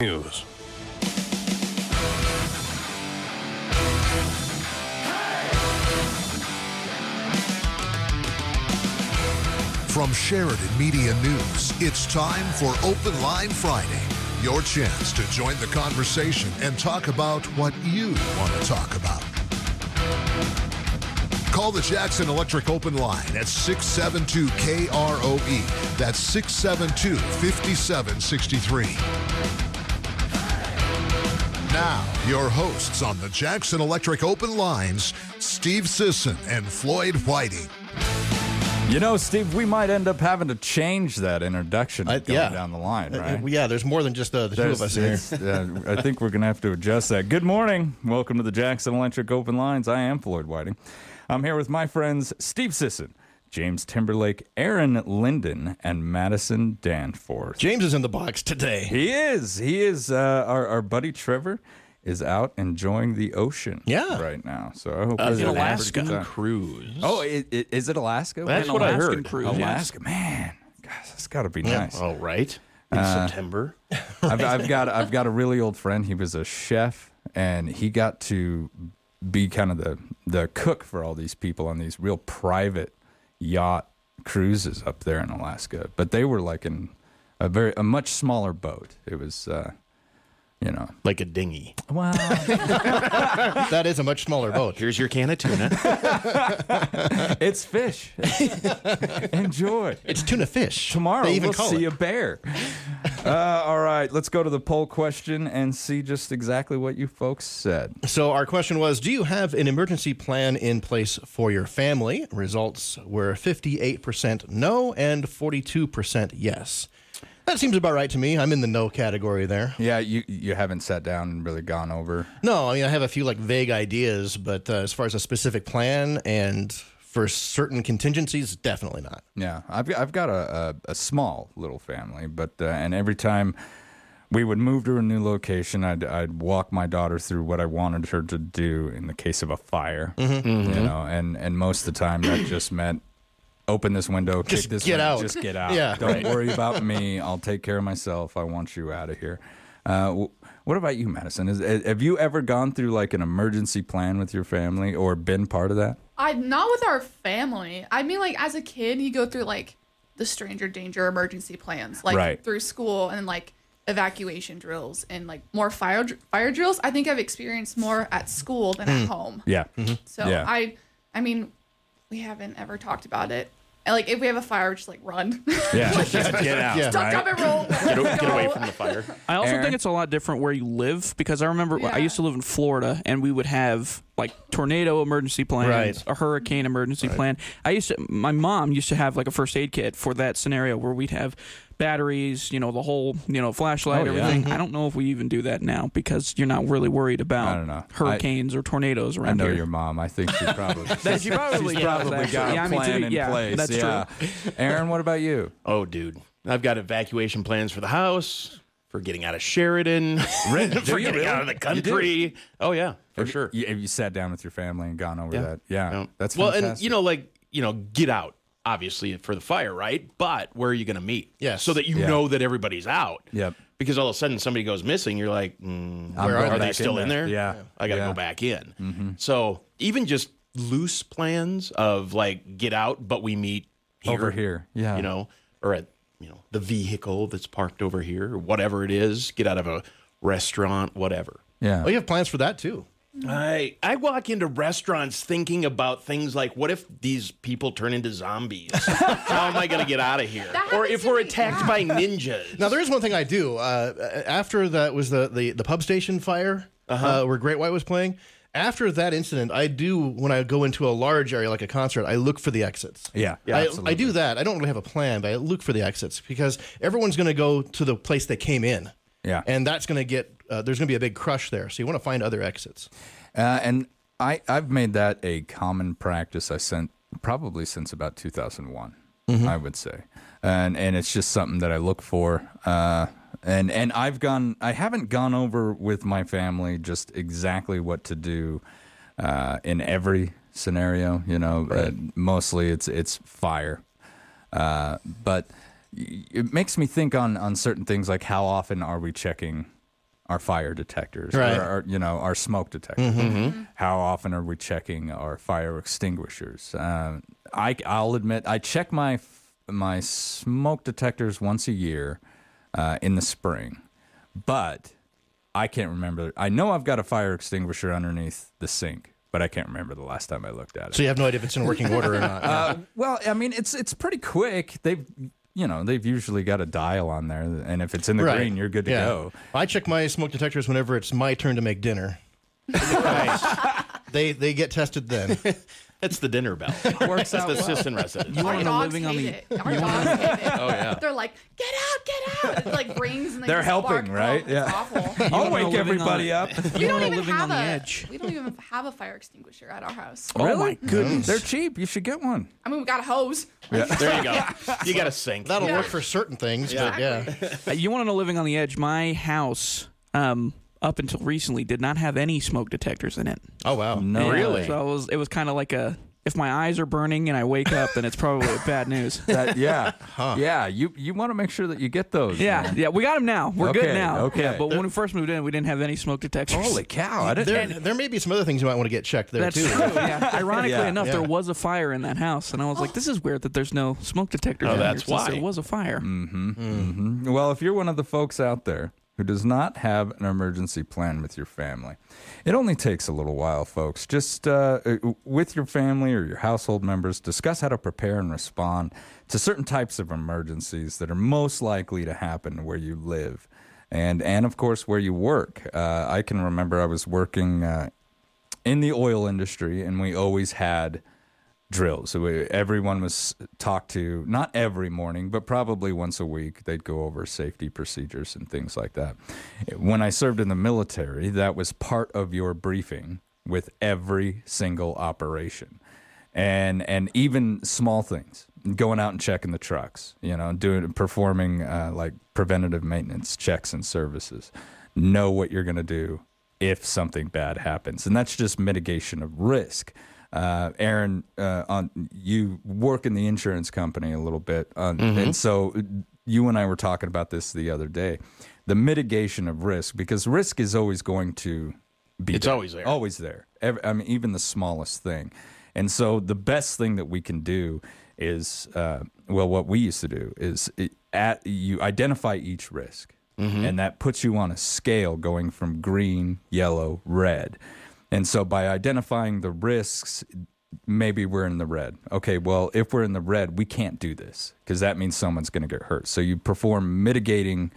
News. From Sheridan Media News, it's time for Open Line Friday. Your chance to join the conversation and talk about what you want to talk about. Call the Jackson Electric Open Line at 672 KROE. That's 672 5763. Now, your hosts on the Jackson Electric Open Lines, Steve Sisson and Floyd Whiting. You know, Steve, we might end up having to change that introduction I- going yeah. down the line, Uh, right? yeah, there's more than just uh, the two of us here. Uh, I think we're going to have to adjust that. Good morning. Welcome to the Jackson Electric Open Lines. I am Floyd Whiting. I'm here with my friends Steve Sisson, James Timberlake, Aaron Linden, and Madison Danforth. James is in the box today. He is. He is. Uh, our, our buddy Trevor is out enjoying the ocean Yeah. right now. So I hope Uh, he's an having a Alaskan cruise. Oh, i i- is it Alaska? That's An what I Alaskan heard. Cruise. Yes. Alaska, man. Gosh, that's got to be nice. All right. In Uh, September. I've, I've got I've got a really old friend. He was a chef, and he got to be kind of the the cook for all these people on these real private yacht cruises up there in Alaska. But they were like in a very a much smaller boat. It was. Uh, you know, Like a dinghy. wow. That is a much smaller boat. Here's your can of tuna. it's fish. Enjoy. It's tuna fish. Tomorrow they even we'll see it. a bear. uh, all right, let's go to the poll question and see just exactly what you folks said. So our question was, do you have an emergency plan in place for your family? Results were 58% no and 42% yes. That seems about right to me. I'm in the no category there. Yeah, you you haven't sat down and really gone over. No, I mean I have a few like vague ideas, but uh, as far as a specific plan and for certain contingencies, definitely not. Yeah, I've got- I've got a a, a small little family, but uh, and every time we would move to a new location, I'd I'd walk my daughter through what I wanted her to do in the case of a fire. Mm-hmm. You know, and and most of the time that just meant. Open this window, kick Just this get window, out. just get out. Yeah. Don't worry about me. I'll take care of myself. I want you out of here. Uh, what about you, Madison? Is, have you ever gone through like an emergency plan with your family or been part of that? I not with our family. I mean, like as a kid, you go through like the stranger danger emergency plans, like Right. through school and like evacuation drills and like more fire dr- fire drills. I think I've experienced more at school than at home. Yeah. So Yeah. I, I mean, we haven't ever talked about it. And like if we have a fire, we just like run, Yeah. Just get out. Yeah. duck, jump, and roll. Get, o- get away from the fire. I also Aaron? think it's a lot different where you live because I remember Yeah. I used to live in Florida and we would have like tornado emergency plans, Right. a hurricane emergency plan. I used to my mom used to have like a first aid kit for that scenario where we'd have batteries, you know, the whole, you know, flashlight, Oh, yeah. everything. Mm-hmm. I don't know if we even do that now because you're not really worried about I don't know. hurricanes or tornadoes I around know here. your mom. I think she probably That she probably she's does, probably actually. got Yeah, a I mean, to plan be- in yeah, place. that's yeah. Aaron, what about you? Oh, dude. I've got evacuation plans for the house, for getting out of Sheridan, do for getting really? out of the country. Oh, yeah, for Have sure. You, have you sat down with your family and gone over Yeah. that? Yeah, Yeah. that's well, and you know, like you know, get out obviously for the fire, right? But where are you going to meet? Yeah, so that you Yeah. know that everybody's out. Yep. Because all of a sudden somebody goes missing, you're like, mm, where going are they still in there? Yeah, I got to Yeah. go back in. So even just loose plans of like get out, but we meet here, Over here, yeah. you know, or at you know the vehicle that's parked over here, or whatever it is. Get out of a restaurant, whatever. Yeah. Oh, you have plans for that too. I I walk into restaurants thinking about things like what if these people turn into zombies? How am I going to get out of here? That Or if we're attacked by ninjas? Now there is one thing I do. Uh, after that was the, the, the pub station fire uh where Great White was playing. After that incident, I do when I go into a large area like a concert, I look for the exits. Yeah, yeah, I, absolutely. I do that. I don't really have a plan, but I look for the exits because everyone's going to go to the place they came in. Yeah. and that's going to get uh, there's going to be a big crush there. So you want to find other exits. Uh, and I, I've made that a common practice. I sent probably since about 2001, I would say, and and it's just something that I look for. Uh, and and I've gone. I haven't gone over with my family just exactly what to do uh, in every scenario. You know, uh, mostly it's it's fire, uh, but it makes me think on on certain things like how often are we checking our fire detectors, Right. or our, you know, our smoke detectors. How often are we checking our fire extinguishers? Um, I, I'll admit, I check my my smoke detectors once a year uh, in the spring, but I can't remember. I know I've got a fire extinguisher underneath the sink, but I can't remember the last time I looked at it. So you have no idea if it's in working order or not. Uh, well, I mean, it's it's pretty quick. They've you know they've usually got a dial on there, and if it's in the Right. green, you're good to Yeah. go. I check my smoke detectors whenever it's my turn to make dinner. They they get tested then. It's the dinner bell. Works It's the assistant resident. You Our want to dogs living on hate the it. Our dogs hate it. Oh yeah. They're like, get out, get out. It like rings and they They're just helping, bark. right? Oh, Yeah. It's awful. I'll wanna wake living everybody on- up. We don't wanna even living have on the a. edge. We don't even have a fire extinguisher at our house. Oh my goodness. They're cheap. You should get one. I mean, we got a hose. There you go. You got a sink. That'll Yeah. work for certain things, but yeah. Uh, you want to know living on the edge? My house, um, up until recently, did not have any smoke detectors in it. Oh wow. No, Yeah, Really? So it was it was kind of like a if my eyes are burning and I wake up, then it's probably bad news. That, yeah, yeah. You you want to make sure that you get those. Yeah, man. yeah, we got them now. We're good now. okay. Yeah, but when we first moved in, we didn't have any smoke detectors. Holy cow! I didn't. There, there may be some other things you might want to get checked there That's too. true. Yeah. Ironically Yeah, enough, yeah. there was a fire in that house, and I was like, "This is weird that there's no smoke detectors." Oh, in that's here, why. there was a fire. Mm-hmm, hmm. mm-hmm. Well, if you're one of the folks out there who does not have an emergency plan with your family, it only takes a little while, folks. Just uh, uh, with your family or your household members, discuss how to prepare and respond to certain types of emergencies that are most likely to happen where you live. And, and of course, where you work. Uh, I can remember I was working uh, in the oil industry, and we always had drills. So everyone was talked to, not every morning, but probably once a week. They'd go over safety procedures and things like that. When I served in the military, that was part of your briefing with every single operation. And and even small things, going out and checking the trucks, you know, doing performing uh, like preventative maintenance checks and services. Know what you're going to do if something bad happens, and that's just mitigation of risk. Uh, Aaron, uh, on you work in the insurance company a little bit, on, and so you and I were talking about this the other day. The mitigation of risk, because risk is always going to be It's always there. always there. Ev I mean, even the smallest thing. And so the best thing that we can do is, uh, well, what we used to do is it, at you identify each risk, and that puts you on a scale going from green, yellow, red. And so by identifying the risks, maybe we're in the red. Okay, well, if we're in the red, we can't do this because that means someone's going to get hurt. So you perform mitigating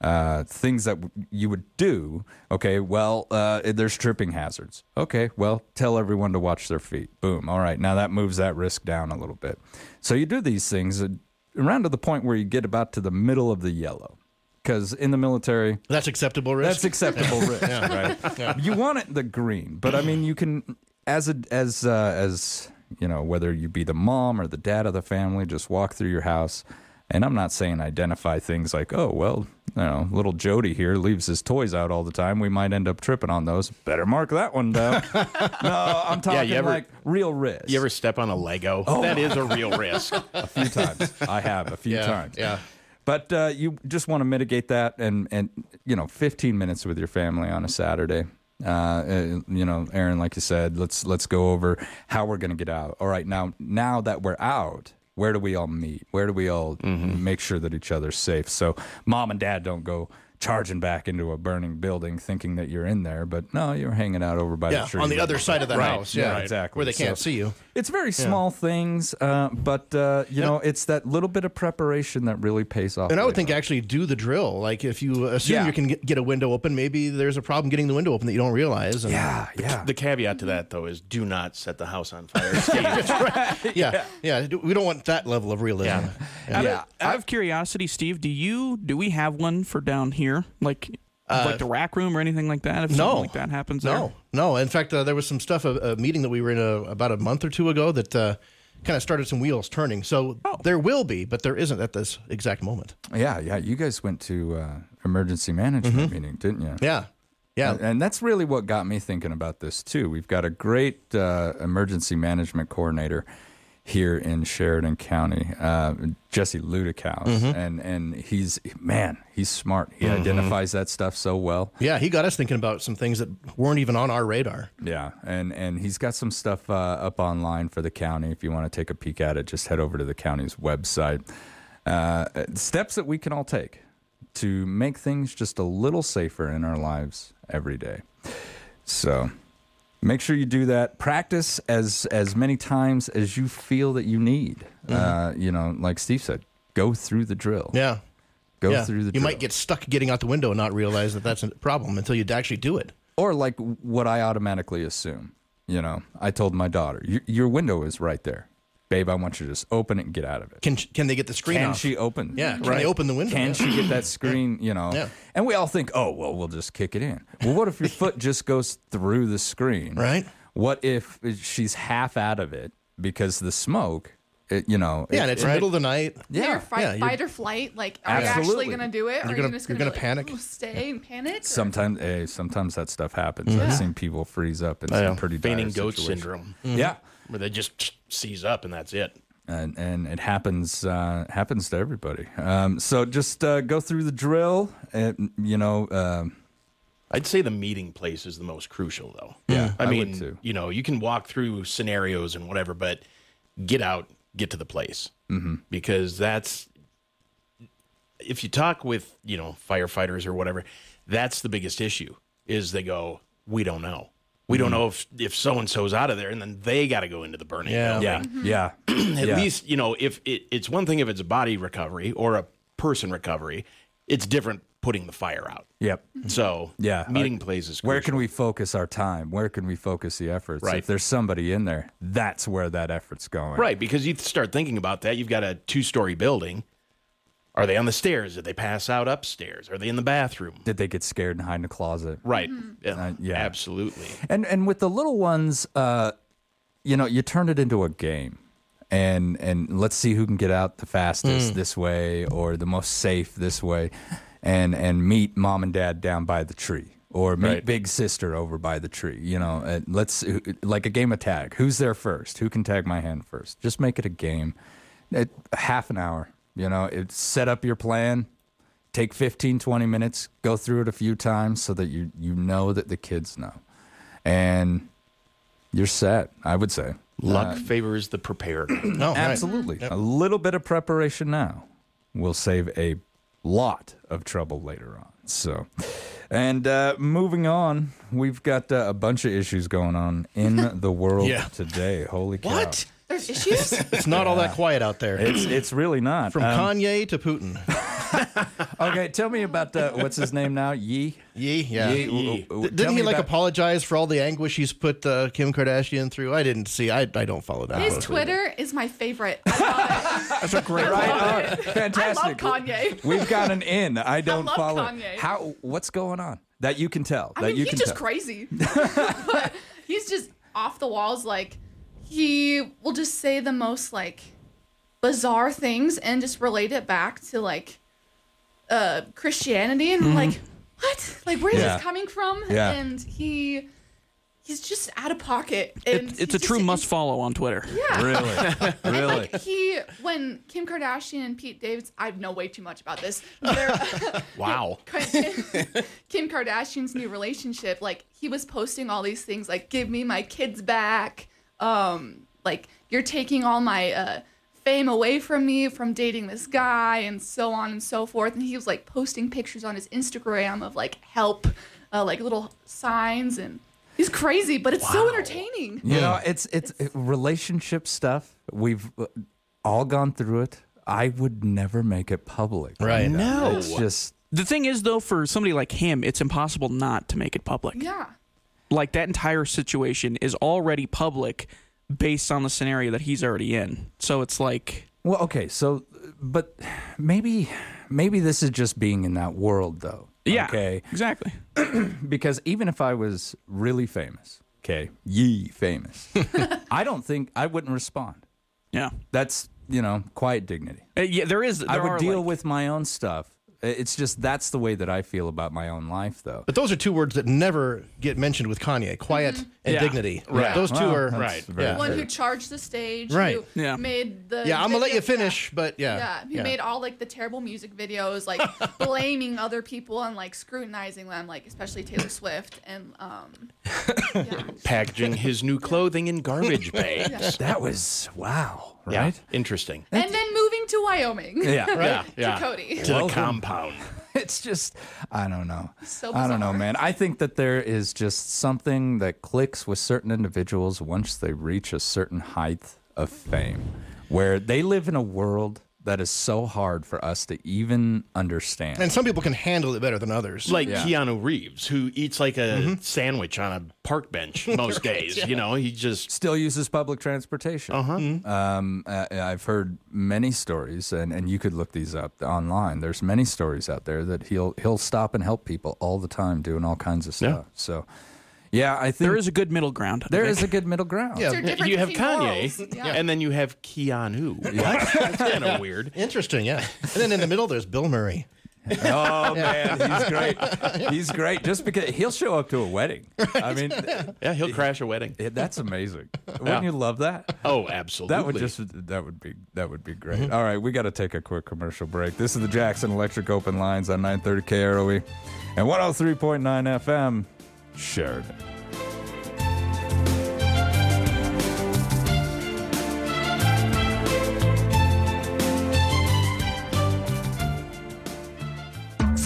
uh, things that w- you would do. Okay, well, uh, there's tripping hazards. Okay, well, tell everyone to watch their feet. Boom. All right, now that moves that risk down a little bit. So you do these things uh, around to the point where you get about to the middle of the yellow. Because in the military, That's acceptable risk. that's acceptable risk, right? You want it the green, but I mean, you can as a as uh, as you know, whether you be the mom or the dad of the family, just walk through your house. And I'm not saying identify things like, oh well, you know, little Jody here leaves his toys out all the time. We might end up tripping on those. Better mark that one down. no, I'm talking you ever- like real risk. You ever step on a Lego? Oh. That is a real risk. a few times. I have a few Yeah, times. yeah. But uh, you just want to mitigate that, and and you know, 15 minutes with your family on a Saturday. Uh, uh, you know, Aaron, like you said, let's let's go over how we're going to get out. All right, now now that we're out, where do we all meet? Where do we all make sure that each other's safe? So mom and dad don't go charging back into a burning building thinking that you're in there, but no, you're hanging out over by yeah, the tree. on the other side of the Right, house. Yeah, right, exactly. Where they can't So- see you. It's very small things, uh, but uh, you know, it's that little bit of preparation that really pays off. And I would think on. actually do the drill. Like if you assume Yeah. you can get, get a window open, maybe there's a problem getting the window open that you don't realize. And yeah, yeah. The caveat to that, though, is do not set the house on fire. Steve. yeah, yeah. We don't want that level of realism. Yeah. Out, Yeah, of, out of curiosity, Steve, do you do we have one for down here, like like the rack room or anything like that? If no. something like that happens, there? No, no. In fact, uh, there was some stuff, a, a meeting that we were in uh about a month or two ago that uh, kind of started some wheels turning. So Oh. there will be, but there isn't at this exact moment. yeah, yeah. You guys went to uh, emergency management meeting, didn't you? Yeah, yeah. And, and that's really what got me thinking about this too. We've got a great uh, emergency management coordinator here in Sheridan County, uh, Jesse Ludikhuize, Mm-hmm. and and he's man, he's smart. He identifies that stuff so well. Yeah, he got us thinking about some things that weren't even on our radar. Yeah, and and he's got some stuff uh, up online for the county. If you want to take a peek at it, just head over to the county's website. Uh, steps that we can all take to make things just a little safer in our lives every day. So make sure you do that. Practice as as many times as you feel that you need. Uh, you know, like Steve said, go through the drill. Yeah. Go yeah. through the. you drill. might get stuck getting out the window and not realize that that's a problem until you actually do it. or like what I automatically assume. You know, I told my daughter, your, your window is right there, babe. I want you to just open it and get out of it. Can can they get the screen Can off? she open? Yeah, can they open the window? Can Yeah. she get that screen? You know, Yeah. and we all think, oh well, we'll just kick it in. Well, what if your foot just goes through the screen? Right. What if she's half out of it because the smoke? It, you know. Yeah, it- and it's it- the middle of the night. Yeah. Your fight, Yeah, you're- fight or flight. Like, are you actually gonna do it? Or You're gonna- you just you're gonna, gonna like, panic? stay and panic? Sometimes, hey, sometimes that stuff happens. I've seen people freeze up in Yeah. some pretty dire Fainting goat situations. syndrome, Yeah. Where they just seize up and that's it. and and it happens uh, happens to everybody. Um, so just uh, go through the drill, and you know, um, I'd say the meeting place is the most crucial, though. Yeah, I I mean, would too. you know, you can walk through scenarios and whatever, but get out, get to the place, mm-hmm. because that's if you talk with you know firefighters or whatever, that's the biggest issue. Is they go, we don't know. We Mm-hmm. don't know if if so and so's out of there, and then they got to go into the burning Yeah. building. yeah, yeah, At yeah. least you know if it, it's one thing if it's a body recovery or a person recovery, it's different putting the fire out. Yep. So Yeah. meeting places. Where can we focus our time? Where can we focus the efforts? Right. If there's somebody in there, that's where that effort's going. Right, because you start thinking about that. You've got a two story building. Are they on the stairs? Did they pass out upstairs? Are they in the bathroom? Did they get scared and hide in a closet? Right. Yeah, Uh, yeah. Absolutely. And and with the little ones, uh, you know, you turn it into a game, and and let's see who can get out the fastest this way or the most safe this way, and and meet mom and dad down by the tree. Or meet Right. big sister over by the tree, you know. And let's like a game of tag. Who's there first? Who can tag my hand first? Just make it a game. It, half an hour, you know. It, set up your plan, take 15 20 minutes go through it a few times so that you you know that the kids know and you're set i would say Luck favors the prepared. No, right. absolutely a little bit of preparation now will save a lot of trouble later on so and uh, moving on we've got uh, a bunch of issues going on in the world Yeah. today holy cow What? There's issues. It's not all that quiet out there. it's it's really not From Um, Kanye to Putin. okay tell me about uh, what's his name now yee Yee, yeah. Yee, Yee. w- w- D- tell Didn't he like about- apologize for all the anguish he's put uh, Kim Kardashian through? I didn't see. I, I don't follow that. His closely. Twitter is my favorite. I love it. That's a great Right love on. it. Fantastic. I love Kanye. We've got an in. I don't love follow. Kanye. How? What's going on? That you can tell. I that mean, you he's can just tell. crazy. but he's just off the walls. Like he will just say the most like bizarre things and just relate it back to like uh Christianity and I'm like what? Like where is Yeah. this coming from? Yeah. And he he's just out of pocket. And It, it's a true just- must follow on Twitter. Yeah. Really, really. Like he, when Kim Kardashian and Pete Davidson, I know way too much about this. Wow. Kim Kardashian's new relationship, like he was posting all these things, like "Give me my kids back," um, like "You're taking all my uh, fame away from me from dating this guy," and so on and so forth. And he was like posting pictures on his Instagram of like help, uh, like little signs, and he's crazy, but it's so entertaining. You know, it's it's it- relationship stuff. We've uh, all gone through it. I would never make it public. Right. No. It's just The thing is, though, for somebody like him, it's impossible not to make it public. Yeah. Like that entire situation is already public based on the scenario that he's already in. So it's like, well, okay. So, but maybe maybe this is just being in that world, though. yeah, Okay. exactly. because even if I was really famous, okay, ye famous, I don't think I wouldn't respond. Yeah, That's you know quiet dignity. Uh, yeah. There is. There I would deal like- with my own stuff It's just that's the way that I feel about my own life, though. But those are two words that never get mentioned with Kanye: quiet and Yeah. dignity. Right. Those two Well, are right. very Yeah. The one fair. who charged the stage, Right. who Yeah. made the Yeah, I'm gonna let you video- finish, but yeah, Yeah, he yeah. made all like the terrible music videos, like blaming other people and like scrutinizing them, like especially Taylor Swift and um, yeah, Packaging his new clothing in garbage bags. yeah. That was wow, Yeah, right? interesting. and then moving to Wyoming. Yeah, Yeah, yeah. Cody. To Welcome. the compound. it's just I don't know. So I don't know, bizarre. man. I think that there is just something that clicks with certain individuals once they reach a certain height of fame, where they live in a world that is so hard for us to even understand. And some people can handle it better than others. Like Yeah. Keanu Reeves, who eats like a Mm-hmm. sandwich on a park bench most days. You know, he just Still uses public transportation. uh-huh. Um, uh, I've heard many stories, and, and you could look these up online. There's many stories out there that he'll he'll stop and help people all the time, doing all kinds of Yeah. stuff. So, yeah, I think There is a good middle ground. I there think. is a good middle ground. Yeah. They're different you have between Kanye, morals. Yeah. and then you have Keanu. What? That's kind of weird. Interesting, yeah. And then in the middle, there's Bill Murray. Oh man, he's great. He's great. Just because he'll show up to a wedding. I mean, Yeah, he'll crash a wedding. it- that's amazing. Wouldn't Yeah. you love that? Oh, absolutely. That would just that would be that would be great. Mm-hmm. All right, we got to take a quick commercial break. This is the Jackson Electric Open Lines on 930 KROE and 103.9 FM Sheridan.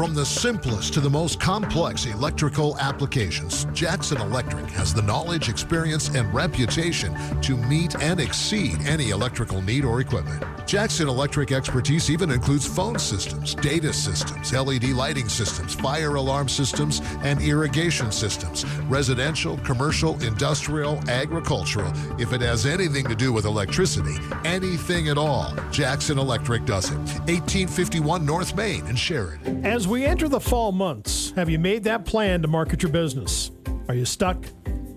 From the simplest to the most complex electrical applications, Jackson Electric has the knowledge, experience, and reputation to meet and exceed any electrical need or equipment. Jackson Electric expertise even includes phone systems, data systems, LED lighting systems, fire alarm systems, and irrigation systems, residential, commercial, industrial, agricultural. If it has anything to do with electricity, anything at all, Jackson Electric does it. 1851 North Main in Sheridan. As we enter the fall months, have you made that plan to market your business? Are you stuck?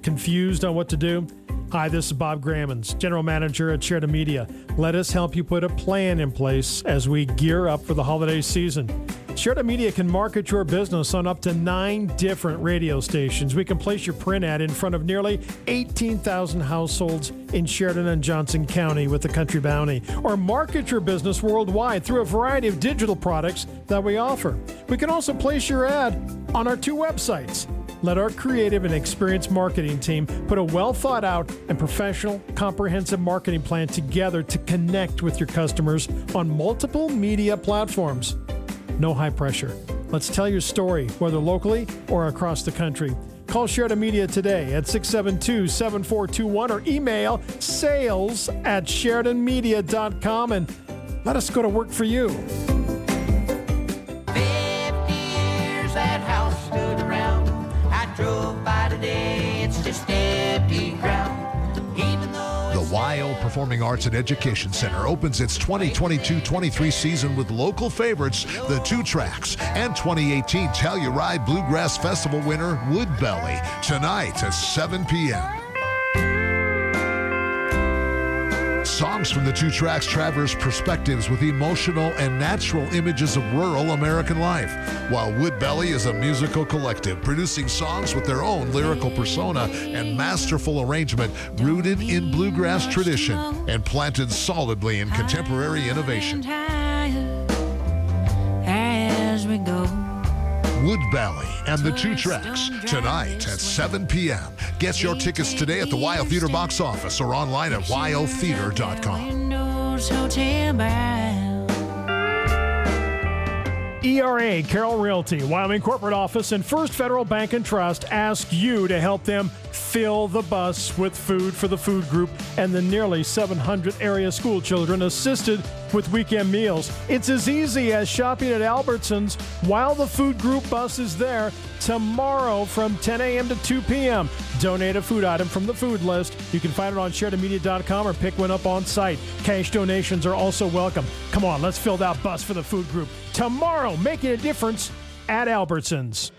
Confused on what to do? Hi, this is Bob Grammons, General Manager at Sheridan Media. Let us help you put a plan in place as we gear up for the holiday season. Sheridan Media can market your business on up to nine different radio stations. We can place your print ad in front of nearly 18,000 households in Sheridan and Johnson County with the Country Bounty, or market your business worldwide through a variety of digital products that we offer. We can also place your ad on our two websites. Let our creative and experienced marketing team put a well thought out and professional, comprehensive marketing plan together to connect with your customers on multiple media platforms. No high pressure. Let's tell your story, whether locally or across the country. Call Sheridan Media today at 672 7421 or email sales at SheridanMedia.com and let us go to work for you. 50 years that house stood around. I drove by today, though WYO Performing Arts and Education Center opens its 2022-23 season with local favorites, the Two Tracks, and 2018 Telluride Bluegrass Festival winner Woodbelly tonight at 7 p.m. Songs from the Two Tracks traverse perspectives with emotional and natural images of rural American life, while Woodbelly is a musical collective producing songs with their own lyrical persona and masterful arrangement rooted in bluegrass tradition and planted solidly in contemporary innovation. Woodbelly and the Two Tracks tonight at 7 p.m. Get your tickets today at the WYO Theater box office or online at wyotheater.com. ERA Carroll Realty, Wyoming Corporate Office, and First Federal Bank and Trust ask you to help them fill the bus with food for the food group and the nearly 700 area school children assisted with weekend meals. It's as easy as shopping at Albertsons while the food group bus is there tomorrow from 10 a.m. to 2 p.m. Donate a food item from the food list. You can find it on SheridanMedia.com or pick one up on site. Cash donations are also welcome. Come on, let's fill that bus for the food group tomorrow, making a difference at Albertsons.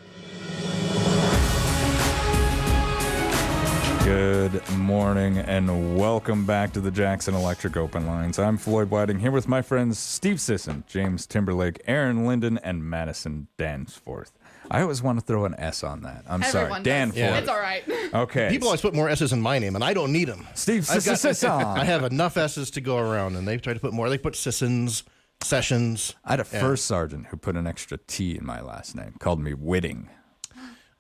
Good morning and welcome back to the Jackson Electric Open Lines. I'm Floyd Whiting here with my friends Steve Sisson, James Timberlake, Aaron Linden, and Madison Dansforth. I always want to throw an S on that. I'm sorry, Everyone does. Danforth. It's all right. Okay, People always put more S's in my name, and I don't need them. Steve I've got- Sisson. I have enough S's to go around, and they try to put more. They put Sissons, Sessions. I had a first sergeant who put an extra T in my last name, called me Whitting.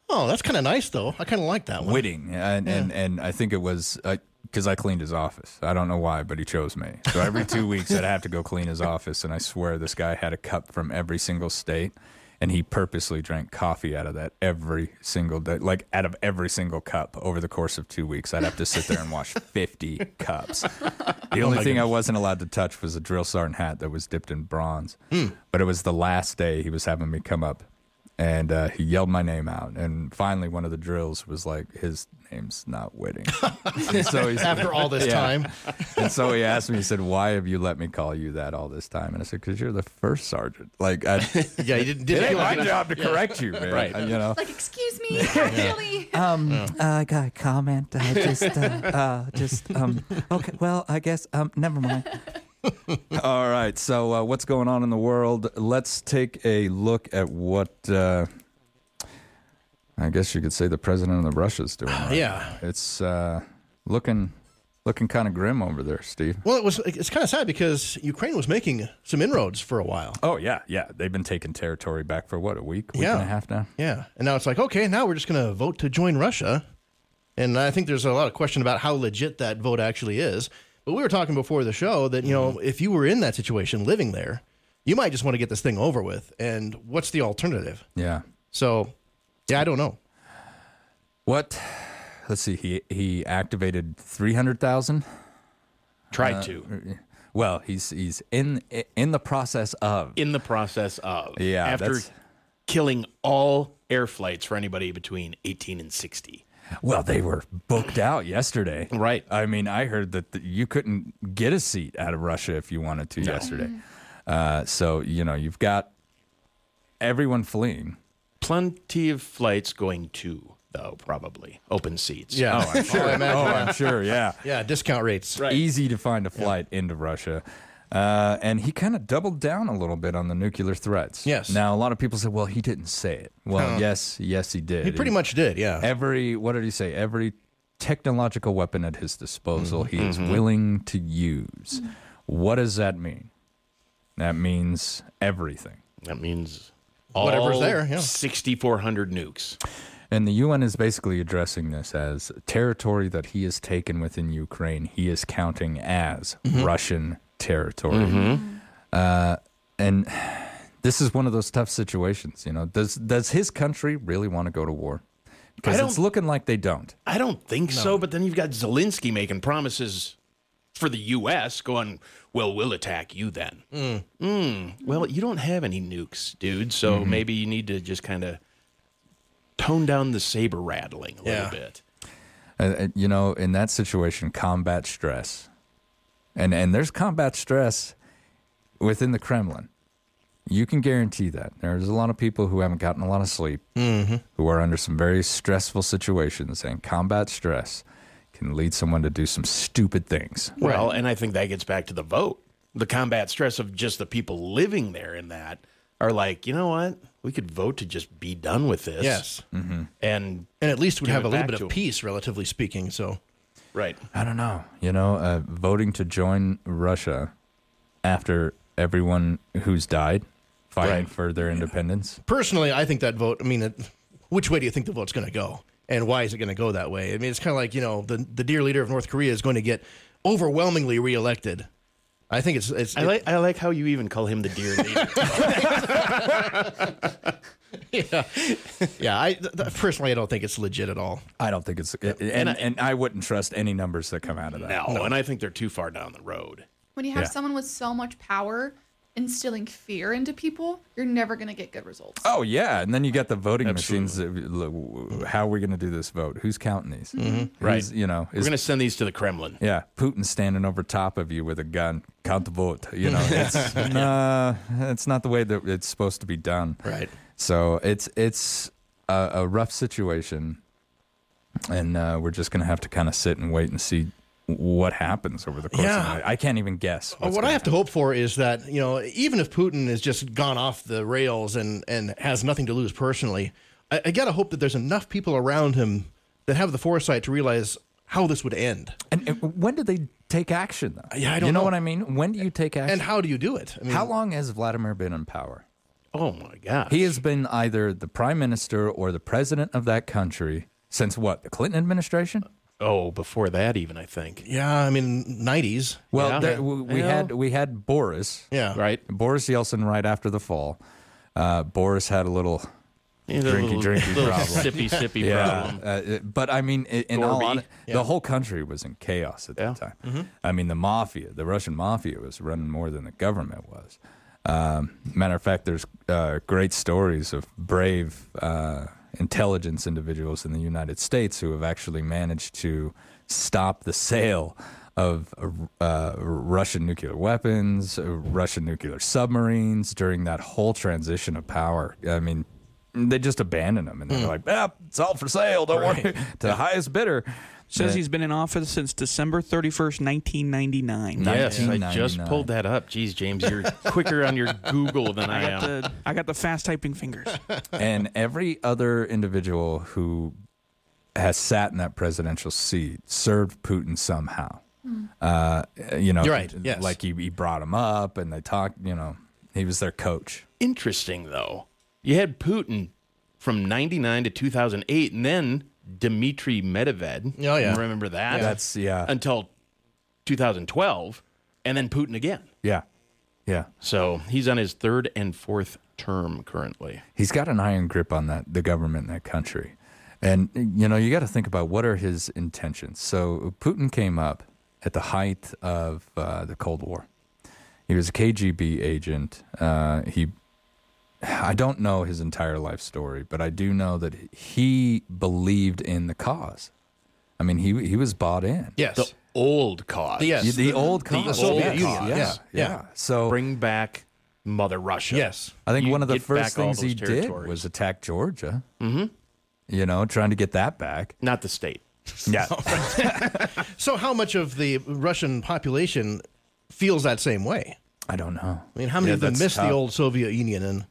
Oh, that's kind of nice, though. I kind of like that one. Whitting, and and, and I think it was uh, because I cleaned his office. I don't know why, but he chose me. So every two weeks, I'd have to go clean his office, and I swear this guy had a cup from every single state, and he purposely drank coffee out of that every single day, like out of every single cup over the course of two weeks. I'd have to sit there and wash fifty cups. The oh only thing I wasn't allowed to touch was a drill sergeant hat that was dipped in bronze. Hmm. But it was the last day he was having me come up and uh, he yelled my name out. And finally, one of the drills was like, "His name's not Whitting." and so he's, After all this Yeah. time, and so he asked me, he said, "Why have you let me call you that all this time?" And I said, "Because you're the first sergeant. Like, I, yeah, you didn't. it didn't ain't my like job to correct you, man. Right. Uh, You know." Like, excuse me, really? Um, uh, I got a comment. I just, uh, uh, just, um, okay. Well, I guess, um, never mind. All right. So, uh, what's going on in the world? Let's take a look at what uh, I guess you could say the president of the Russia's doing. right Yeah. now. It's uh, looking looking kind of grim over there, Steve. Well, it was. It's kind of sad because Ukraine was making some inroads for a while. Oh yeah, yeah. They've been taking territory back for what a week, week Yeah. and a half now. Yeah, and now it's like, okay, now we're just going to vote to join Russia, and I think there's a lot of question about how legit that vote actually is. But we were talking before the show that you know mm-hmm. if you were in that situation, living there, you might just want to get this thing over with. And what's the alternative? Yeah. So, yeah, I don't know. What? Let's see. He he activated three hundred thousand. Tried uh, to. Well, he's he's in in the process of. In the process of. Yeah, After that's- killing all air flights for anybody between 18 and 60. Well, they were booked out yesterday. Right. I mean, I heard that the, you couldn't get a seat out of Russia if you wanted to yesterday. Uh, so you know you've got everyone fleeing. Plenty of flights going to, though, probably. Open seats. Yeah, Oh, I'm sure. Oh, I'm sure. Yeah. Yeah, discount rates. Easy to find a flight into Russia. Uh, and he kind of doubled down a little bit on the nuclear threats. Yes. Now a lot of people say, "Well, he didn't say it." Well, yes, yes, he did. He pretty much did. Yeah. every what did he say? Every technological weapon at his disposal, he is Mm-hmm. willing to use. What does that mean? That means everything. That means Whatever's all there, yeah. 6,400 nukes. And the UN is basically addressing this as territory that he has taken within Ukraine, he is counting as Mm-hmm. Russian territory. Uh, and this is one of those tough situations. You know, does does his country really want to go to war? Because it's looking like they don't. I don't think so, but then you've got Zelensky making promises for the U.S., going, well, we'll attack you then. Mm. Well, you don't have any nukes, dude, so maybe you need to just kind of tone down the saber rattling a Yeah. little bit. Uh, you know, in that situation, combat stress, and and there's combat stress within the Kremlin. You can guarantee that there's a lot of people who haven't gotten a lot of sleep, mm-hmm. who are under some very stressful situations, and combat stress can lead someone to do some stupid things. Well, and I think that gets back to the vote. The combat stress of just the people living there in that are like, you know what? We could vote to just be done with this. Yes. Mm-hmm. And And at least we'd have a little bit of peace, relatively speaking. So, right. I don't know. You know, uh, voting to join Russia after everyone who's died fighting Right. for their independence. personally, I think that vote. I mean, it, which way do you think the vote's going to go, and why is it going to go that way? I mean, it's kind of like you know, the the dear leader of North Korea is going to get overwhelmingly reelected. I think it's it's I like I like how you even call him the dear leader. yeah. yeah. I th- th- personally, I don't think it's legit at all. I don't think it's, and, and, and I wouldn't trust any numbers that come out of that. no, and I think they're too far down the road. When you have Yeah. someone with so much power instilling fear into people, you're never going to get good results. Oh yeah, and then you got the voting Absolutely. machines. that- look, How are we going to do this vote? Who's counting these? Mm-hmm. Right. You know, We're is, going to send these to the Kremlin. yeah, Putin standing over top of you with a gun. Count the vote. You know, it's nah, it's not the way that it's supposed to be done. Right. So it's it's a, a rough situation, and uh, we're just going to have to kind of sit and wait and see what happens over the course of Yeah. the night. I can't even guess. What I gonna have to hope for is that you know, even if Putin has just gone off the rails and and has nothing to lose personally, I, I gotta hope that there's enough people around him that have the foresight to realize how this would end. And, and when did they take action, though? Yeah, I You don't know, know. what I mean? When do you take action? And how do you do it? I mean, how long has Vladimir been in power? Oh my gosh. He has been either the prime minister or the president of that country since what? The Clinton administration? Oh, before that, even I think. Yeah, I mean, nineties. Well, Yeah. there, we, we had we had Boris, Yeah, Right. Boris Yeltsin, right after the fall. Uh, Boris had a little He's Drinky, little, drinky little problem. Sippy, sippy yeah, problem. uh, but I mean, in, in all honesty, Yeah. the whole country was in chaos at Yeah. that time. I mean, the mafia, the Russian mafia, was running more than the government was. Um, matter of fact, there's uh, great stories of brave uh, intelligence individuals in the United States who have actually managed to stop the sale of uh, Russian nuclear weapons, uh, Russian nuclear submarines during that whole transition of power. I mean, they just abandon them and they're like, ah, it's all for sale. Don't worry. To the highest bidder. Says he's been in office since December 31st, 1999. Yes, I just 1999. pulled that up. Geez, James, you're quicker on your Google than I I am. the I got the fast typing fingers. and every other individual who has sat in that presidential seat served Putin somehow. Uh, you know, You're right, yes. like he, he brought him up and they talked, you know, he was their coach. Interesting, though. You had Putin from 99 to 2008, and then Dmitry Medvedev. Oh, yeah. Remember that? That's, yeah. Until 2012, and then Putin again. Yeah. Yeah. So he's on his third and fourth term currently. He's got an iron grip on that the government in that country. And you know, you got to think about what are his intentions. So Putin came up at the height of uh, the Cold War. He was a KGB agent. Uh, he, I don't know his entire life story, but I do know that he believed in the cause. I mean, he he was bought in. Yes. The old cause. Yes. the, old cause. the Soviet Yes, Union, Yeah, yeah, yeah. So Bring back Mother Russia. yes. I think You one of the first things he did was attack Georgia. Mm-hmm. You know, trying to get that back. Not the state. Yeah. So, how much of the Russian population feels that same way? I don't know. I mean, how many Yeah, of them that's miss the old Soviet Union? And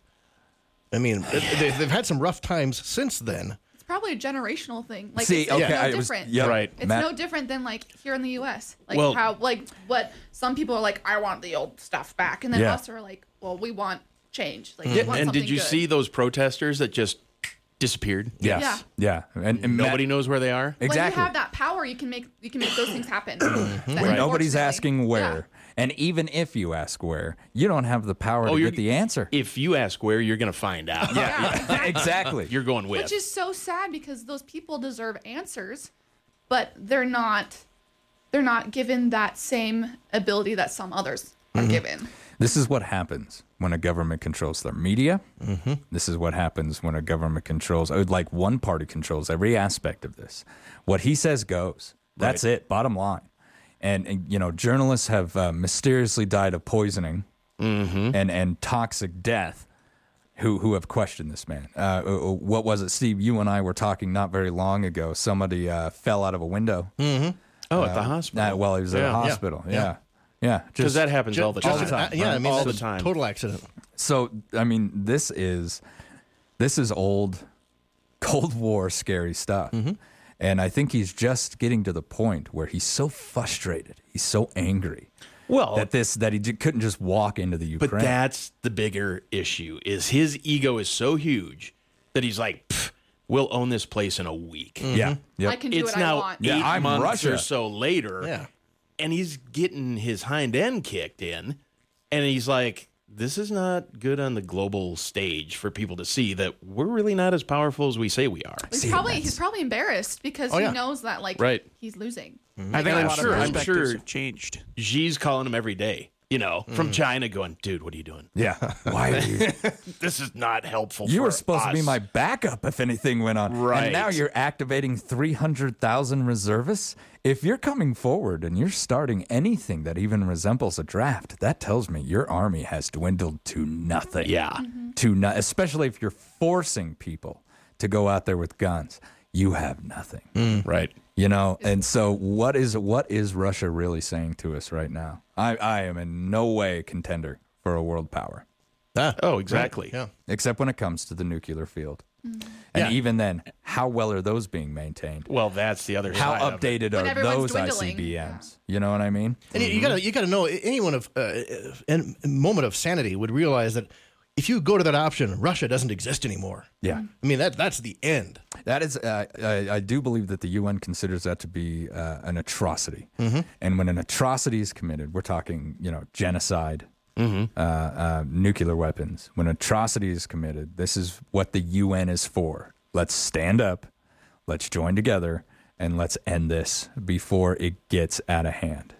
I mean, they, they've had some rough times since then. It's probably a generational thing. Like See, it's, okay, it's no I was- different. yeah, Right. It's Matt- no different than like here in the U.S. Like Well- how like what some people are like, I want the old stuff back, and then Yeah. us are like, well, we want change. Like mm. we Yeah, want and did something you good. see those protesters that just disappeared? Yes. Yeah. And, and Nobody Matt- knows where they are. When Exactly. you have that power, you can make you can make those things happen. Mm-hmm. That When unfortunately- nobody's asking where. Yeah. And even if you ask where, you don't have the power Oh, to get the answer. If you ask where, you're going to find out. Yeah. exactly. You're going with. Which is so sad because those people deserve answers, but they're not they're not given that same ability that some others are given. This is what happens when a government controls their media. Mm-hmm. This is what happens when a government controls, like one party controls every aspect of this. What he says goes. That's it. Bottom line. And, and, you know, journalists have uh, mysteriously died of poisoning and and toxic death. Who who have questioned this man? Uh, uh, what was it, Steve? You and I were talking not very long ago. Somebody uh, fell out of a window oh, at the hospital. uh, while he was at Yeah. a hospital. Yeah, yeah. Because Just- that happens all the time. Just an- yeah, I mean, all the time. total accident. So I mean, this is this is old Cold War scary stuff, and I think he's just getting to the point where he's so frustrated, he's so angry Well, that this that he j- couldn't just walk into the Ukraine. but that's the bigger issue. Is his ego is so huge that he's like, we'll own this place in a week. Mm-hmm. yeah, yep. I can do It's what I now want. eight Yeah, I'm months Russia. or so later, Yeah. and he's getting his hind end kicked in, and he's like, "This is not good on the global stage for people to see that we're really not as powerful as we say we are." He's probably he's probably embarrassed because Oh, he yeah. knows that like Right. he's losing. I think I'm a lot sure- of I'm sure- have changed. Xi's calling him every day, you know, from mm. China, going, "Dude, what are you doing? yeah. Why are you? This is not helpful." You for were supposed to be my backup if anything went on. Right. And now you're activating 300,000 reservists? If you're coming forward and you're starting anything that even resembles a draft, that tells me your army has dwindled to nothing. Yeah. Mm-hmm. To no- especially if you're forcing people to go out there with guns. you have nothing. Mm. Right. You know, and so what is what is Russia really saying to us right now? I, I am in no way a contender for a world power, Ah, Oh, exactly. yeah. except when it comes to the nuclear field. Mm-hmm. And Yeah. even then, how well are those being maintained? Well, that's the other How side of it. updated are those dwindling. ICBMs? You know what I mean? And you, you gotta you gotta know anyone of uh, in a moment of sanity would realize that if you go to that option, Russia doesn't exist anymore. Yeah. I mean that that's the end. That is, uh, I, I do believe that the UN considers that to be uh, an atrocity. And when an atrocity is committed, we're talking, you know, genocide, uh, uh, nuclear weapons. When atrocity is committed, this is what the UN is for. Let's stand up, let's join together, and let's end this before it gets out of hand.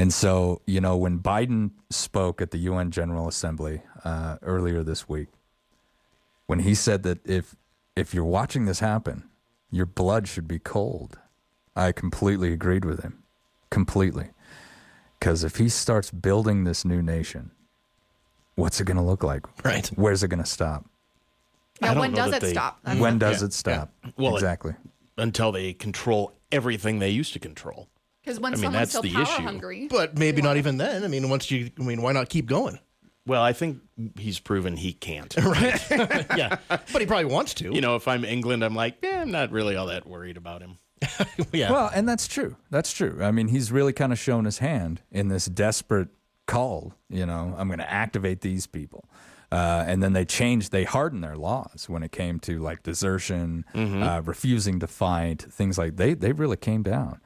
And so, you know, when Biden spoke at the UN General Assembly uh, earlier this week, when he said that if if you're watching this happen, your blood should be cold. I completely agreed with him. Completely. Cuz if he starts building this new nation, what's it going to look like? Right. Where's it going to stop? I Now, when does it they- stop? When does yeah, it stop? yeah. Well, it- exactly. until they control everything they used to control. Because when I mean, someone's that's so the power issue. hungry, But maybe not even then. I mean, once you, I mean, why not keep going? Well, I think he's proven he can't. Right. yeah, but he probably wants to. You know, if I'm England, I'm like, yeah, I'm not really all that worried about him. yeah. Well, and that's true. That's true. I mean, he's really kind of shown his hand in this desperate call. You know, I'm going to activate these people. Uh, and then they changed, they hardened their laws when it came to like desertion, uh, refusing to fight, things like they they really came down.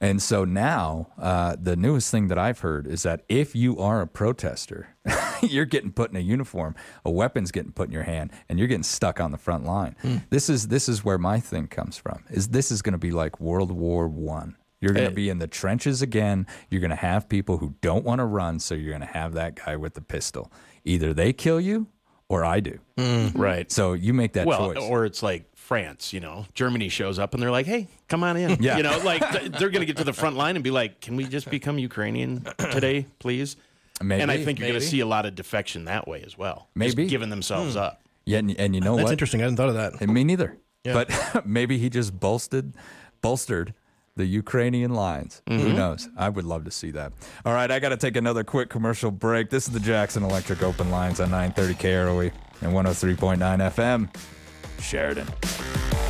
And so now uh, the newest thing that I've heard is that if you are a protester, you're getting put in a uniform, a weapon's getting put in your hand, and you're getting stuck on the front line. This is this is where my thing comes from. Is this is going to be like World War One. You're going to be in the trenches again. You're going to have people who don't want to run, so you're going to have that guy with the pistol. Either they kill you or I do. Mm-hmm. Right. So you make that well, choice. or it's like France, you know, Germany shows up and they're like, hey, come on in. Yeah. You know, like th- they're going to get to the front line and be like, can we just become Ukrainian today, please? Maybe, and I think you're going to see a lot of defection that way as well. Just Maybe. giving themselves hmm. up. yeah, and, and you know That's what? interesting. I hadn't thought of that. And me neither. Yeah. But maybe he just bolstered, bolstered the Ukrainian lines. Who mm-hmm. knows? I would love to see that. All right, I got to take another quick commercial break. This is the Jackson Electric Open Lines on 930 KROE and 103.9 FM. Sheridan.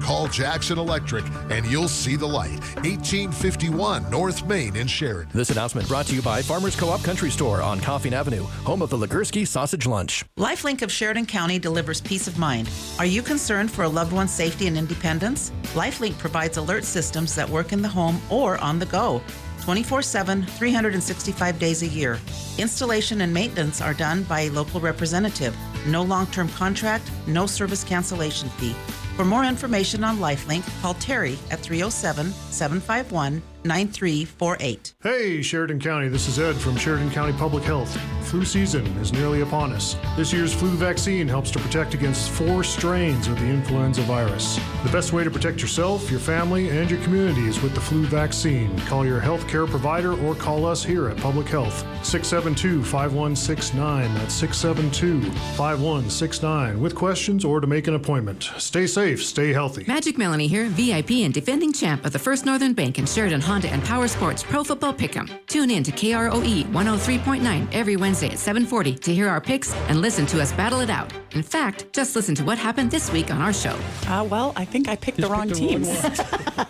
Call Jackson Electric and you'll see the light. 1851 North Main in Sheridan. This announcement brought to you by Farmers Co-op Country Store on Coffin Avenue, home of the Legerski Sausage Lunch. Lifelink of Sheridan County delivers peace of mind. Are you concerned for a loved one's safety and independence? Lifelink provides alert systems that work in the home or on the go. 24 7, 365 days a year. Installation and maintenance are done by a local representative. No long term contract, no service cancellation fee. For more information on Lifelink, call Terry at 307 751 9348. Hey, Sheridan County, this is Ed from Sheridan County Public Health. Flu season is nearly upon us. This year's flu vaccine helps to protect against four strains of the influenza virus. The best way to protect yourself, your family, and your community is with the flu vaccine. Call your health care provider or call us here at Public Health. 672 5169. That's 672 5169 with questions or to make an appointment. Stay safe, stay healthy. Magic Melanie here, VIP and defending champ of the First Northern Bank and Sheridan Honda and Power Sports Pro Football Pick'em. Tune in to KROE 103.9 every Wednesday at 740 to hear our picks and listen to us battle it out. In fact, just listen to what happened this week on our show. Uh, well, I think I picked the wrong teams.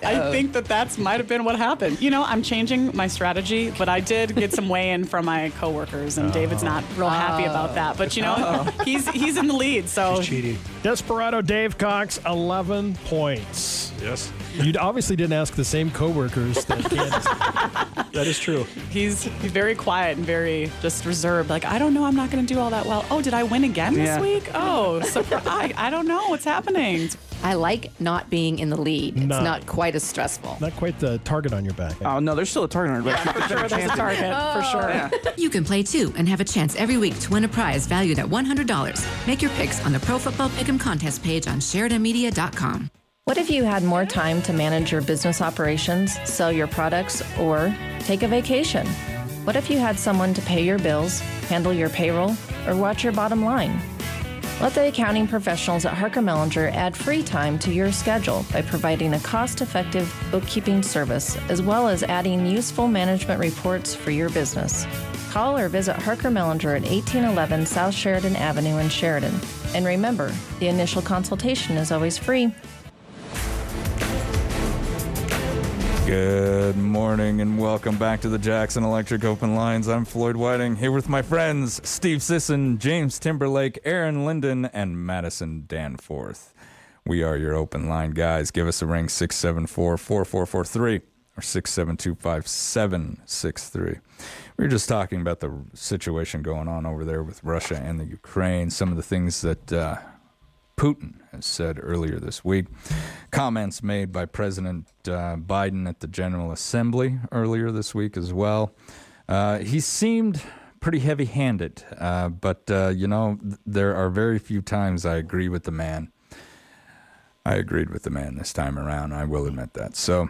I think that that's might have been what happened. You know, I'm changing my strategy, but I did get some weigh-in from my coworkers, and David's not real happy about that. But you know, he's he's in the lead, so Cheating. Desperado Dave Cox, 11 points. Yes. You obviously didn't ask the same coworkers that Candace. That is true. He's very quiet and very just reserved. Like, I don't know, I'm not going to do all that well. Oh, did I win again this week? Oh, surprise. I, I don't know what's happening. I like not being in the lead. It's No. not quite as stressful. Not quite the target on your back. Oh no, there's still a target on her, but For sure, there's a target, for sure. You can play too and have a chance every week to win a prize valued at $100. Make your picks on the Pro Football Pick'em contest page on SheridanMedia.com. What if you had more time to manage your business operations, sell your products, or take a vacation? What if you had someone to pay your bills, handle your payroll, or watch your bottom line? Let the accounting professionals at Harker Mellinger add free time to your schedule by providing a cost effective bookkeeping service as well as adding useful management reports for your business. Call or visit Harker Mellinger at 1811 South Sheridan Avenue in Sheridan. And remember, the initial consultation is always free. Good morning and welcome back to the Jackson Electric Open Lines. I'm Floyd Whiting here with my friends Steve Sisson, James Timberlake, Aaron Linden, and Madison Danforth. We are your open line guys. Give us a ring 674 4443 or 672 5763. We were just talking about the situation going on over there with Russia and the Ukraine, some of the things that uh, Putin has said earlier this week. Comments made by President uh, Biden at the General Assembly earlier this week as well. Uh, he seemed pretty heavy handed, uh, but, uh, you know, th- there are very few times I agree with the man. I agreed with the man this time around. I will admit that. So,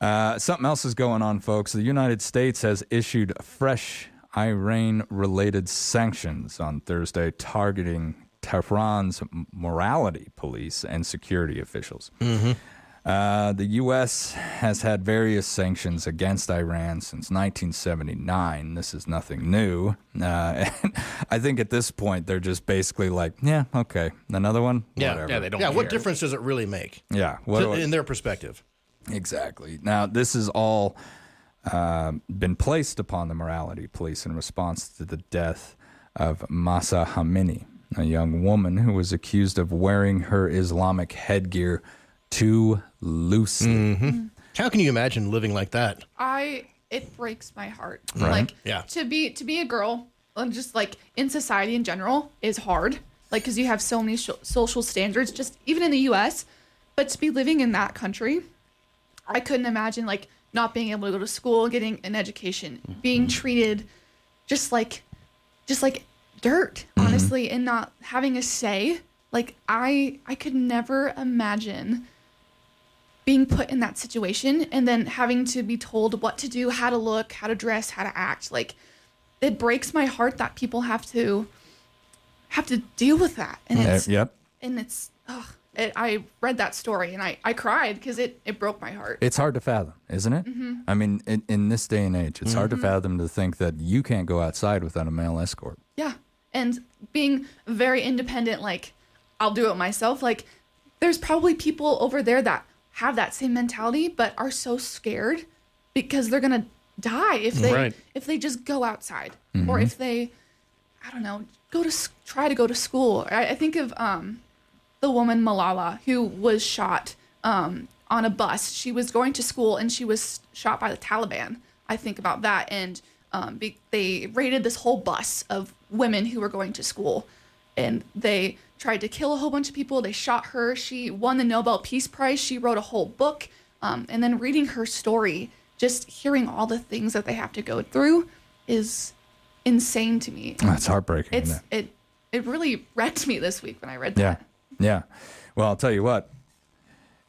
uh, something else is going on, folks. The United States has issued fresh Iran related sanctions on Thursday targeting Tehran's morality police and security officials. Uh, the U.S. has had various sanctions against Iran since 1979. This is nothing new. Uh, and I think at this point, they're just basically like, yeah, okay, another one? Yeah, Whatever. Yeah, they don't. Yeah, care. what difference does it really make? Yeah, what To- I- in their perspective. Exactly. Now, this has all uh, been placed upon the morality police in response to the death of Mahsa Amini, a young woman who was accused of wearing her Islamic headgear too loosely. Mm-hmm. How can you imagine living like that? I it breaks my heart. Right. Like Yeah. to be to be a girl, and just like in society in general, is hard. Like because you have so many sh- social standards, just even in the U.S. But to be living in that country, I couldn't imagine like not being able to go to school, getting an education, being treated just like just like dirt, honestly, and not having a say. Like I I could never imagine being put in that situation and then having to be told what to do, how to look, how to dress, how to act. Like it breaks my heart that people have to have to deal with that. And it's yep. and it's ugh, it, I read that story and I I cried because it it broke my heart. It's hard to fathom, isn't it? Mhm. I mean, in, in this day and age, it's hard to Mhm. fathom to think that you can't go outside without a male escort. Yeah. And being very independent, like, I'll do it myself. Like, there's probably people over there that have that same mentality, but are so scared because they're going to die if they Right. if they just go outside or Mm-hmm. Mhm. if they I don't know go to try to go to school. I, I think of um the woman Malala who was shot um on a bus. She was going to school and she was shot by the Taliban. I think about that and um, be, they raided this whole bus of women who were going to school and they tried to kill a whole bunch of people. They shot her. She won the Nobel Peace Prize. She wrote a whole book. Um, and then reading her story, just hearing all the things that they have to go through is insane to me. That's heartbreaking. It's it? it it really wrecked me this week when I read that. Yeah, yeah. Well, I'll tell you what.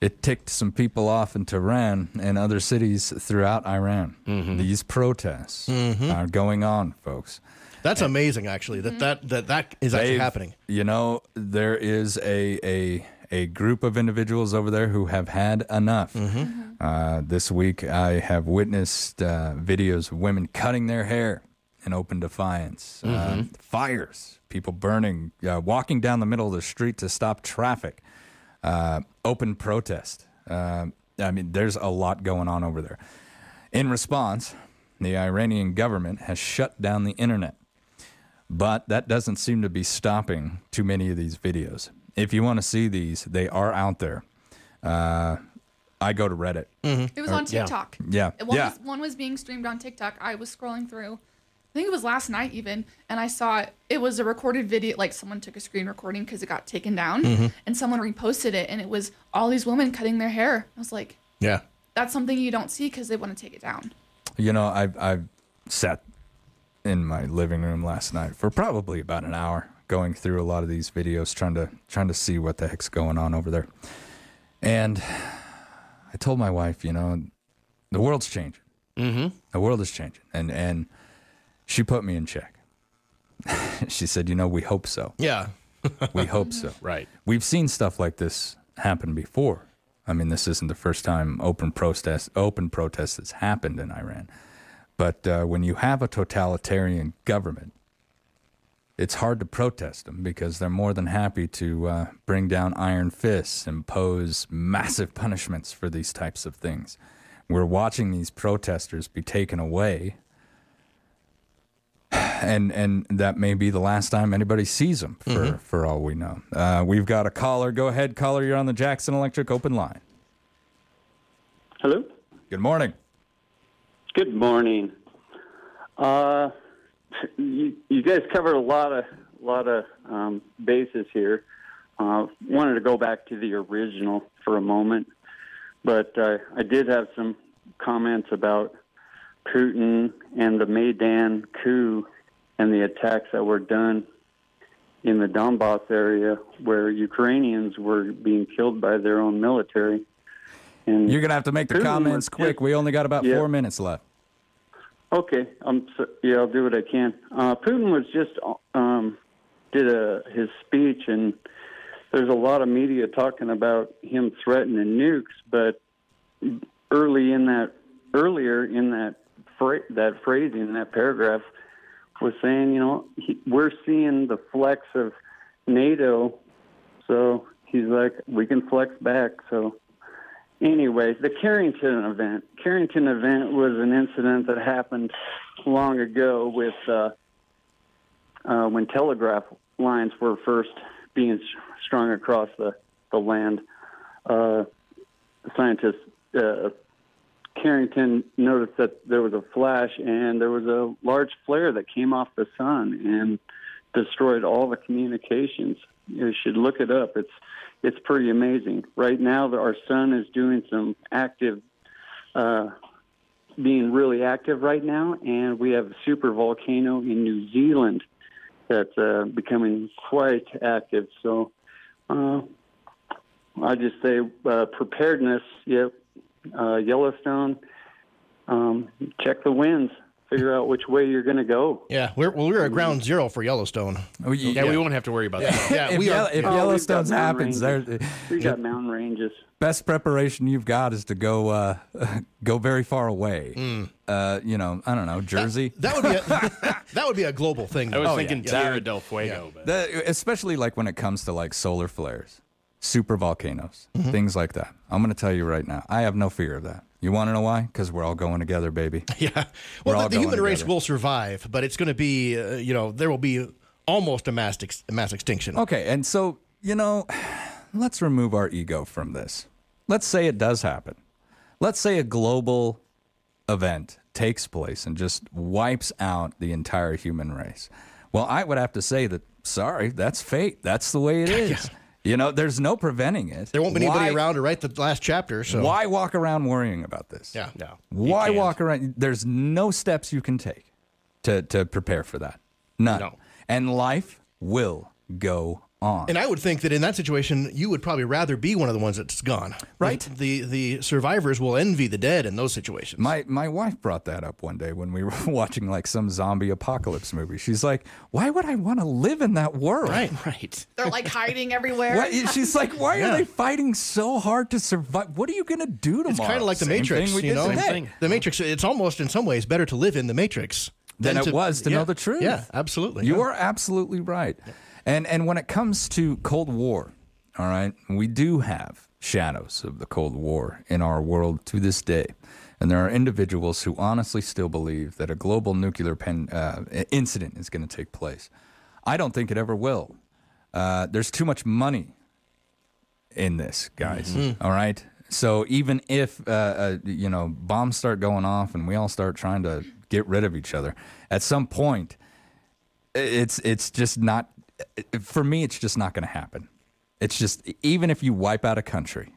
It ticked some people off in Tehran and other cities throughout Iran. These protests are going on, folks. That's amazing, actually. That that that that is actually happening. You know, there is a a a group of individuals over there who have had enough. Mm-hmm. Uh, this week, I have witnessed uh, videos of women cutting their hair in open defiance, uh, Mhm. fires, people burning, uh, walking down the middle of the street to stop traffic, uh, open protest. Uh, I mean, there's a lot going on over there. In response, the Iranian government has shut down the internet. But that doesn't seem to be stopping too many of these videos. if you want to see these, they are out there. Uh, I go to Reddit. It was Or- on TikTok. Yeah. One, Yeah. was, one was being streamed on TikTok. I was scrolling through. I think it was last night even, and I saw it. It was a recorded video. Like someone took a screen recording because it got taken down, Mm-hmm. Mhm. and someone reposted it, and it was all these women cutting their hair. I was like, Yeah. that's something you don't see because they want to take it down. You know, I've I've sat in my living room last night for probably about an hour, going through a lot of these videos, trying to trying to see what the heck's going on over there. And I told my wife, you know, the world's changing. Mm-hmm. The world is changing, and and she put me in check. she said, you know, we hope so. Yeah. we hope so. Right. We've seen stuff like this happen before. I mean, this isn't the first time open protest open protest has happened in Iran. But uh, when you have a totalitarian government, it's hard to protest them because they're more than happy to uh, bring down iron fists, impose massive punishments for these types of things. We're watching these protesters be taken away, and and that may be the last time anybody sees them for Mhm. for all we know. Uh, we've got a caller. Go ahead, caller. You're on the Jackson Electric open line. Hello. Good morning. Good morning. Uh, you, you guys covered a lot of lot of um, bases here. Uh, wanted to go back to the original for a moment, but uh, I did have some comments about Putin and the Maidan coup and the attacks that were done in the Donbass area, where Ukrainians were being killed by their own military. And You're gonna have to make the Putin comments quick. just- We only got about Yeah. four minutes left. Okay, yeah, I'll do what I can. Uh, Putin was just um, did a his speech, and there's a lot of media talking about him threatening nukes, but early in that earlier in that fra- that phrasing that paragraph was saying, you know, he, we're seeing the flex of NATO, so he's like, we can flex back, so. Anyways, the Carrington event. Carrington event was an incident that happened long ago with uh, uh, when telegraph lines were first being strung across the the land. Uh, scientists uh, Carrington noticed that there was a flash and there was a large flare that came off the sun and destroyed all the communications. You should look it up. It's it's pretty amazing. Right now, our sun is doing some active, uh, being really active right now, and we have a super volcano in New Zealand that's uh, becoming quite active. So, uh, I just say uh, preparedness. Yep, uh, Yellowstone. Um, check the winds. Figure out which way you're going to go. Yeah, we're well, we're at ground zero for Yellowstone. Oh, you- Yeah, we won't have to worry about Yeah, that. yeah, if we are. if Oh, Yellowstone's got happens, there. We got mountain ranges. best preparation you've got is to go uh, go very far away. Uh, you know, I don't know, Jersey. That would be a, that would be a global thing. I was Oh, thinking yeah. Tierra del Fuego, but The- especially like when it comes to like solar flares, super volcanoes, things like that. I'm going to tell you right now, I have no fear of that. You want to know why? Because we're all going together, baby. Yeah. Well, the, the human race together. will survive, but it's going to be, uh, you know, there will be almost a mass ex- a mass extinction. Okay, and so, you know, let's remove our ego from this. Let's say it does happen. Let's say a global event takes place and just wipes out the entire human race. Well, I would have to say that, sorry, that's fate. That's the way it is. You know, there's no preventing it. There won't be anybody around to write the last chapter. So Why walk around worrying about this? Yeah. no. Why walk around? There's no steps you can take to, to prepare for that. None. No. And life will go on. And I would think that in that situation, you would probably rather be one of the ones that's gone. Right. The the survivors will envy the dead in those situations. My my wife brought that up one day when we were watching like some zombie apocalypse movie. She's like, "Why would I want to live in that world?" right. Right. They're like hiding everywhere. What, she's like, "Why Yeah. are they fighting so hard to survive? What are you gonna do tomorrow?" It's kind of like the Same Matrix, thing you know. today. The Matrix. It's almost in some ways better to live in the Matrix than it was to yeah. know the truth. Yeah, absolutely. You yeah. are absolutely right. And and when it comes to Cold War, all right, we do have shadows of the Cold War in our world to this day. And there are individuals who honestly still believe that a global nuclear pen, uh, incident is going to take place. I don't think it ever will. Uh, there's too much money in this, guys. Mhm. All right. So even if uh, uh, you know bombs start going off and we all start trying to get rid of each other, at some point, it's it's just not. For me, it's just not going to happen. It's just even if you wipe out a country,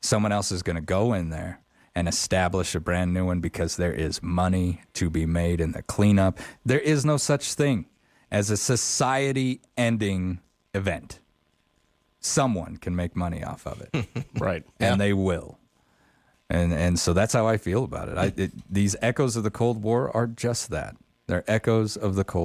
someone else is going to go in there and establish a brand new one because there is money to be made in the cleanup. There is no such thing as a society ending event. Someone can make money off of it. right. And they will. And and so that's how I feel about it. I, it. These echoes of the Cold War are just that. They're echoes of the Cold